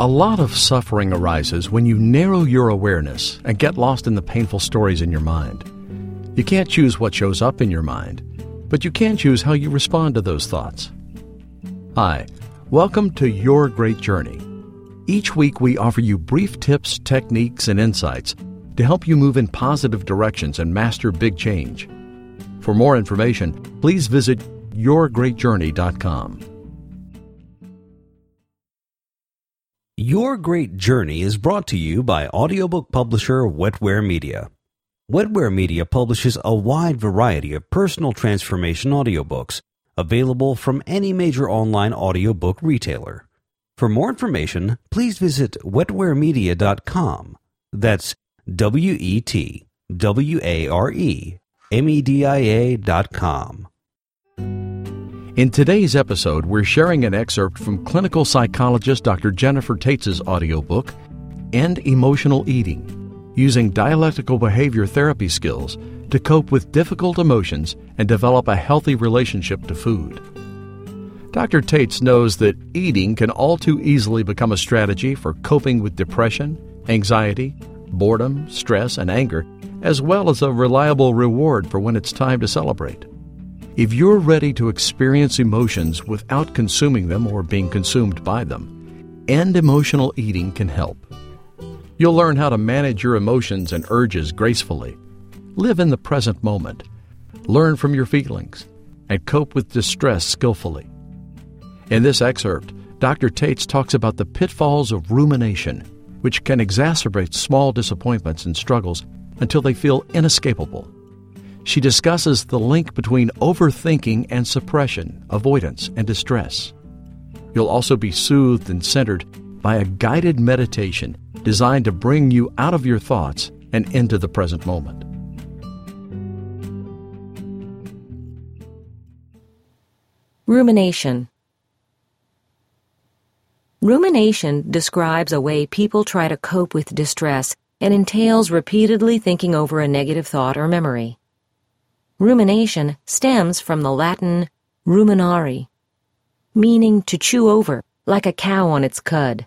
A lot of suffering arises when you narrow your awareness and get lost in the painful stories in your mind. You can't choose what shows up in your mind, but you can choose how you respond to those thoughts. Hi, welcome to Your Great Journey. Each week, we offer you brief tips, techniques, and insights to help you move in positive directions and master big change. For more information, please visit yourgreatjourney.com. Your Great Journey is brought to you by audiobook publisher Wetware Media. Wetware Media publishes a wide variety of personal transformation audiobooks available from any major online audiobook retailer. For more information, please visit wetwaremedia.com. That's W E T W A R E M E D I A.com. In today's episode, we're sharing an excerpt from clinical psychologist Dr. Jennifer Taitz' audiobook, End Emotional Eating, using dialectical behavior therapy skills to cope with difficult emotions and develop a healthy relationship to food. Dr. Taitz knows that eating can all too easily become a strategy for coping with depression, anxiety, boredom, stress, and anger, as well as a reliable reward for when it's time to celebrate. If you're ready to experience emotions without consuming them or being consumed by them, end emotional eating can help. You'll learn how to manage your emotions and urges gracefully, live in the present moment, learn from your feelings, and cope with distress skillfully. In this excerpt, Dr. Taitz talks about the pitfalls of rumination, which can exacerbate small disappointments and struggles until they feel inescapable. She discusses the link between overthinking and suppression, avoidance, and distress. You'll also be soothed and centered by a guided meditation designed to bring you out of your thoughts and into the present moment. Rumination Rumination describes a way people try to cope with distress and entails repeatedly thinking over a negative thought or memory. Rumination stems from the Latin ruminare, meaning to chew over, like a cow on its cud.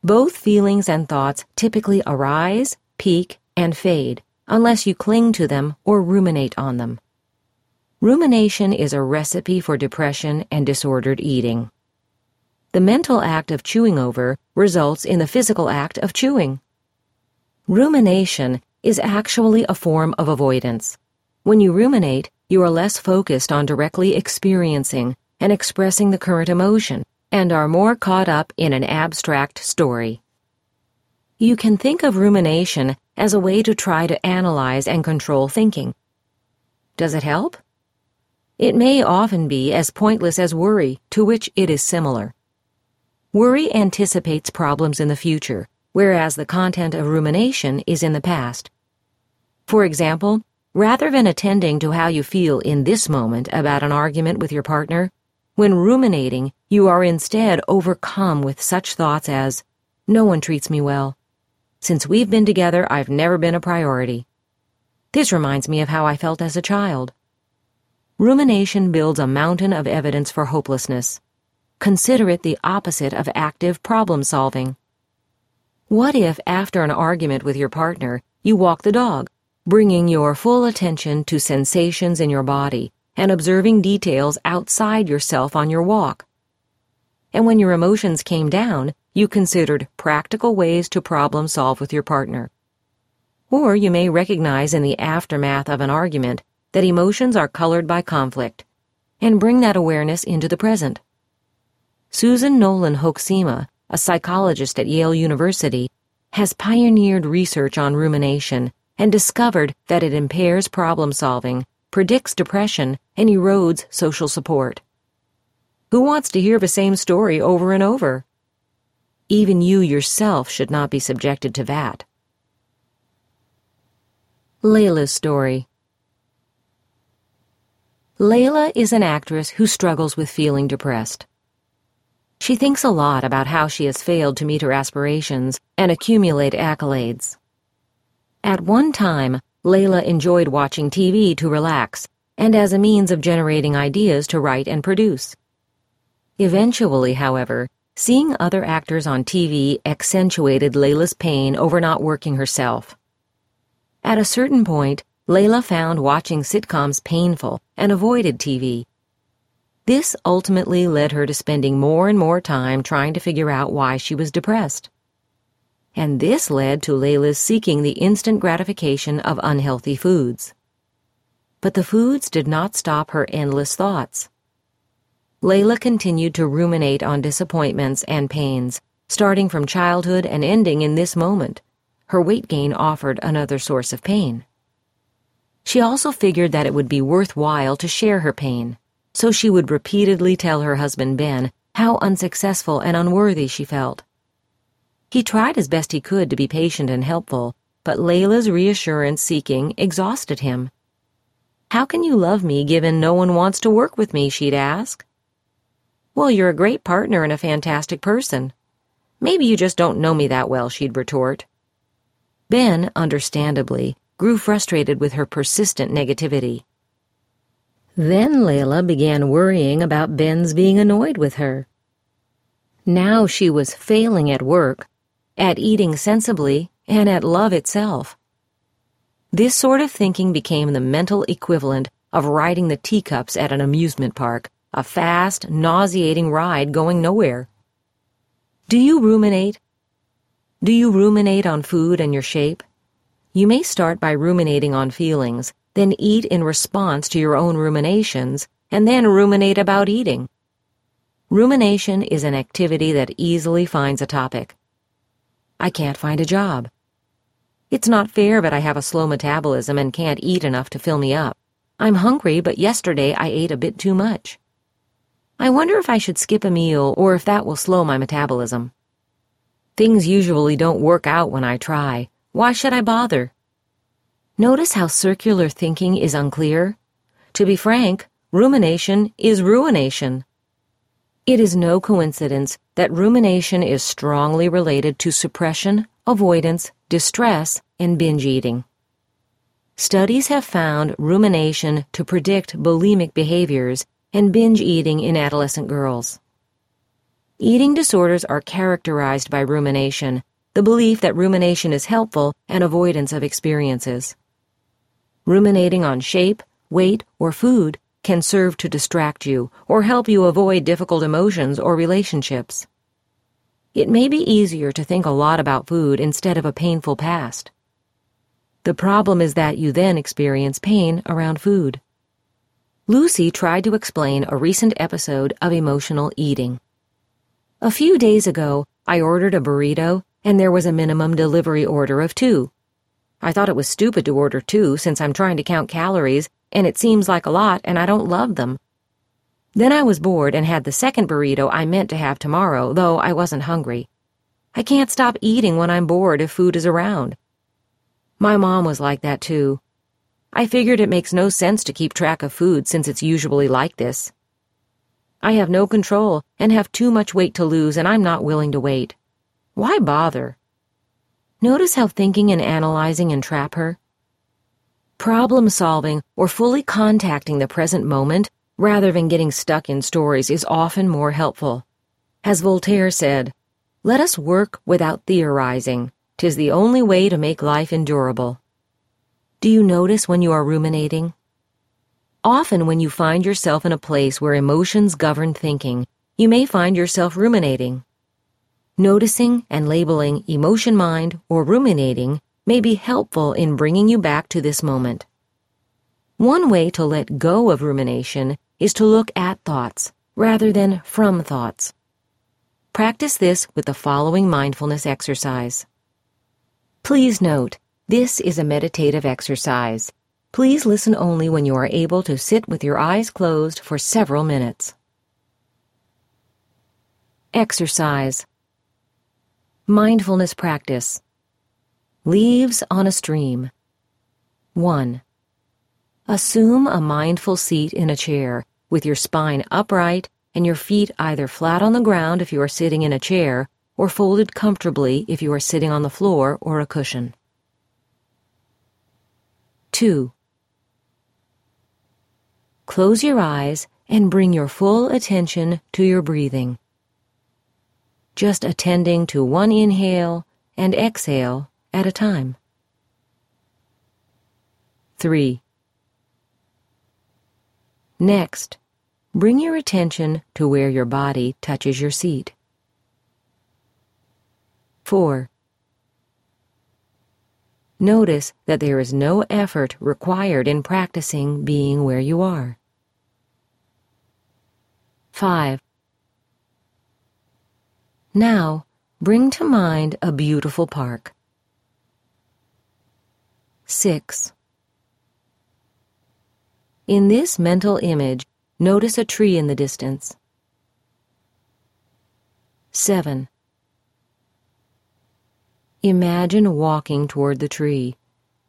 Both feelings and thoughts typically arise, peak, and fade unless you cling to them or ruminate on them. Rumination is a recipe for depression and disordered eating. The mental act of chewing over results in the physical act of chewing. Rumination is actually a form of avoidance. When you ruminate, you are less focused on directly experiencing and expressing the current emotion and are more caught up in an abstract story. You can think of rumination as a way to try to analyze and control thinking. Does it help? It may often be as pointless as worry, to which it is similar. Worry anticipates problems in the future, whereas the content of rumination is in the past. For example, Rather than attending to how you feel in this moment about an argument with your partner, when ruminating, you are instead overcome with such thoughts as, No one treats me well. Since we've been together, I've never been a priority. This reminds me of how I felt as a child. Rumination builds a mountain of evidence for hopelessness. Consider it the opposite of active problem solving. What if, after an argument with your partner, you walk the dog? Bringing your full attention to sensations in your body and observing details outside yourself on your walk. And when your emotions came down, you considered practical ways to problem solve with your partner. Or you may recognize in the aftermath of an argument that emotions are colored by conflict and bring that awareness into the present. Susan Nolen Hoeksema, a psychologist at Yale University, has pioneered research on rumination and discovered that it impairs problem solving, predicts depression, and erodes social support. Who wants to hear the same story over and over? Even you yourself should not be subjected to that. Layla's story. Layla is an actress who struggles with feeling depressed. She thinks a lot about how she has failed to meet her aspirations and accumulate accolades. At one time, Layla enjoyed watching TV to relax and as a means of generating ideas to write and produce. Eventually, however, seeing other actors on TV accentuated Layla's pain over not working herself. At a certain point, Layla found watching sitcoms painful and avoided TV. This ultimately led her to spending more and more time trying to figure out why she was depressed. And this led to Layla's seeking the instant gratification of unhealthy foods. But the foods did not stop her endless thoughts. Layla continued to ruminate on disappointments and pains, starting from childhood and ending in this moment. Her weight gain offered another source of pain. She also figured that it would be worthwhile to share her pain, so she would repeatedly tell her husband Ben how unsuccessful and unworthy she felt. He tried as best he could to be patient and helpful, but Layla's reassurance seeking exhausted him. How can you love me given no one wants to work with me? she'd ask. Well, you're a great partner and a fantastic person. Maybe you just don't know me that well, she'd retort. Ben, understandably, grew frustrated with her persistent negativity. Then Layla began worrying about Ben's being annoyed with her. Now she was failing at work, at eating sensibly, and at love itself. This sort of thinking became the mental equivalent of riding the teacups at an amusement park, a fast, nauseating ride going nowhere. Do you ruminate? Do you ruminate on food and your shape? You may start by ruminating on feelings, then eat in response to your own ruminations, and then ruminate about eating. Rumination is an activity that easily finds a topic. I can't find a job. It's not fair, but I have a slow metabolism and can't eat enough to fill me up. I'm hungry, but yesterday I ate a bit too much. I wonder if I should skip a meal or if that will slow my metabolism. Things usually don't work out when I try. Why should I bother? Notice how circular thinking is unclear? To be frank, rumination is ruination. It is no coincidence that rumination is strongly related to suppression, avoidance, distress, and binge eating. Studies have found rumination to predict bulimic behaviors and binge eating in adolescent girls. Eating disorders are characterized by rumination, the belief that rumination is helpful and avoidance of experiences. Ruminating on shape, weight, or food can serve to distract you or help you avoid difficult emotions or relationships. It may be easier to think a lot about food instead of a painful past. The problem is that you then experience pain around food. Lucy tried to explain a recent episode of emotional eating. A few days ago, I ordered a burrito and there was a minimum delivery order of two. I thought it was stupid to order two since I'm trying to count calories, and it seems like a lot, and I don't love them. Then I was bored and had the second burrito I meant to have tomorrow, though I wasn't hungry. I can't stop eating when I'm bored if food is around. My mom was like that too. I figured it makes no sense to keep track of food since it's usually like this. I have no control and have too much weight to lose, and I'm not willing to wait. Why bother? Notice how thinking and analyzing entrap her? Problem solving or fully contacting the present moment rather than getting stuck in stories is often more helpful. As Voltaire said, let us work without theorizing. Tis the only way to make life endurable. Do you notice when you are ruminating? Often when you find yourself in a place where emotions govern thinking, you may find yourself ruminating. Noticing and labeling emotion mind or ruminating may be helpful in bringing you back to this moment. One way to let go of rumination is to look at thoughts rather than from thoughts. Practice this with the following mindfulness exercise. Please note, this is a meditative exercise. Please listen only when you are able to sit with your eyes closed for several minutes. Exercise Mindfulness practice. Leaves on a stream. 1. Assume a mindful seat in a chair with your spine upright and your feet either flat on the ground if you are sitting in a chair or folded comfortably if you are sitting on the floor or a cushion. 2. Close your eyes and bring your full attention to your breathing. just attending to one inhale and exhale at a time. 3. Next, bring your attention to where your body touches your seat. 4. Notice that there is no effort required in practicing being where you are. 5. Now, bring to mind a beautiful park. 6. In this mental image, notice a tree in the distance. 7. Imagine walking toward the tree,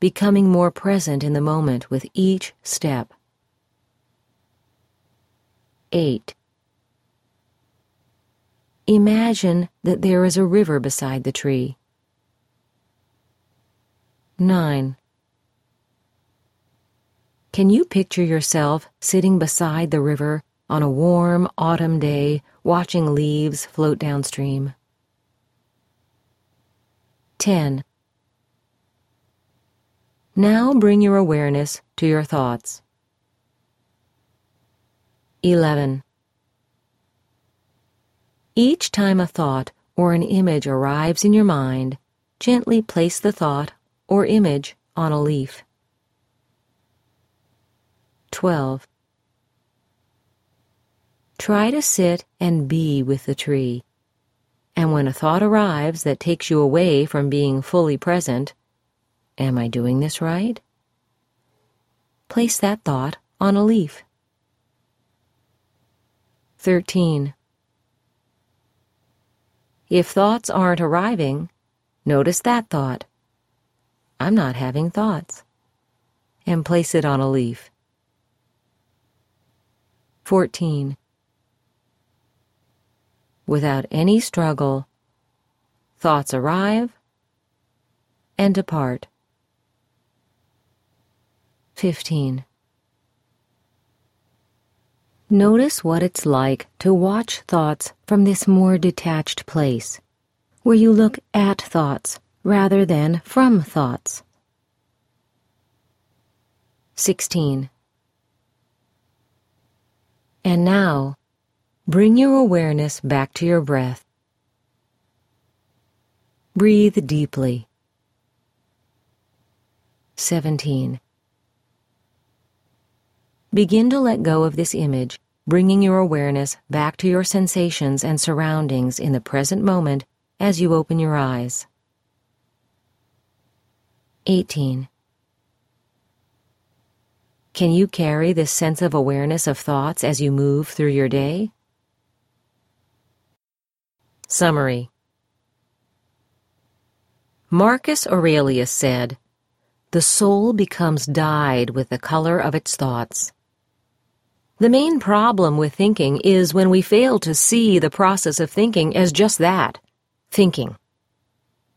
becoming more present in the moment with each step. 8. Imagine that there is a river beside the tree. 9. Can you picture yourself sitting beside the river on a warm autumn day watching leaves float downstream? 10. Now bring your awareness to your thoughts. 11. Each time a thought or an image arrives in your mind, gently place the thought or image on a leaf. 12. Try to sit and be with the tree. And when a thought arrives that takes you away from being fully present, am I doing this right? Place that thought on a leaf. 13. If thoughts aren't arriving, notice that thought. I'm not having thoughts. And place it on a leaf. 14. Without any struggle, thoughts arrive and depart. 15. Notice what it's like to watch thoughts from this more detached place, where you look at thoughts rather than from thoughts. 16. And now, bring your awareness back to your breath. Breathe deeply. 17. Begin to let go of this image, bringing your awareness back to your sensations and surroundings in the present moment as you open your eyes. 18. Can you carry this sense of awareness of thoughts as you move through your day? Summary Marcus Aurelius said, The soul becomes dyed with the color of its thoughts. The main problem with thinking is when we fail to see the process of thinking as just that thinking.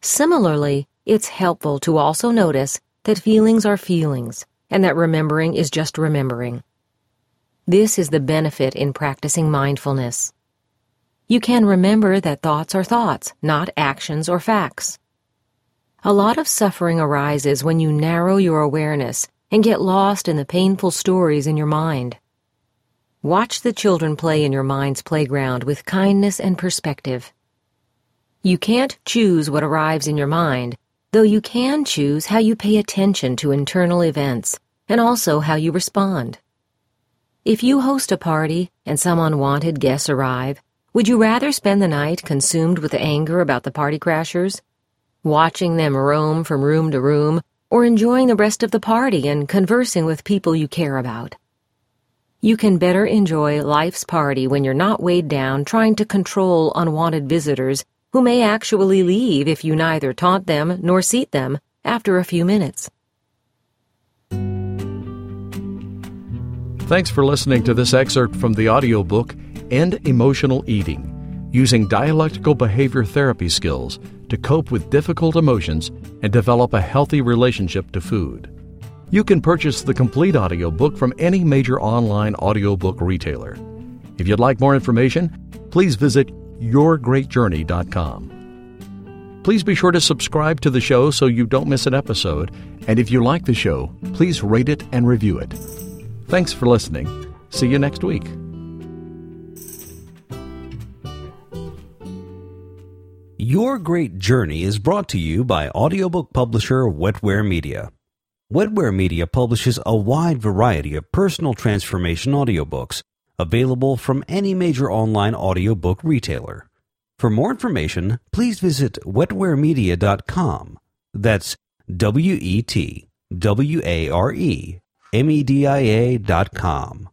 Similarly, it's helpful to also notice that feelings are feelings and that remembering is just remembering. This is the benefit in practicing mindfulness. You can remember that thoughts are thoughts, not actions or facts. A lot of suffering arises when you narrow your awareness and get lost in the painful stories in your mind. Watch the children play in your mind's playground with kindness and perspective. You can't choose what arrives in your mind, though you can choose how you pay attention to internal events and also how you respond. If you host a party and some unwanted guests arrive, would you rather spend the night consumed with anger about the party crashers, watching them roam from room to room, or enjoying the rest of the party and conversing with people you care about? You can better enjoy life's party when you're not weighed down trying to control unwanted visitors who may actually leave if you neither taunt them nor seat them after a few minutes. Thanks for listening to this excerpt from the audiobook End Emotional Eating Using Dialectical Behavior Therapy Skills to Cope with Difficult Emotions and Develop a Healthy Relationship to Food. You can purchase the complete audiobook from any major online audiobook retailer. If you'd like more information, please visit yourgreatjourney.com. Please be sure to subscribe to the show so you don't miss an episode. And if you like the show, please rate it and review it. Thanks for listening. See you next week. Your Great Journey is brought to you by audiobook publisher Wetware Media. Wetware Media publishes a wide variety of personal transformation audiobooks available from any major online audiobook retailer. For more information, please visit wetwaremedia.com. That's W E T W A R E M E D I A dot com.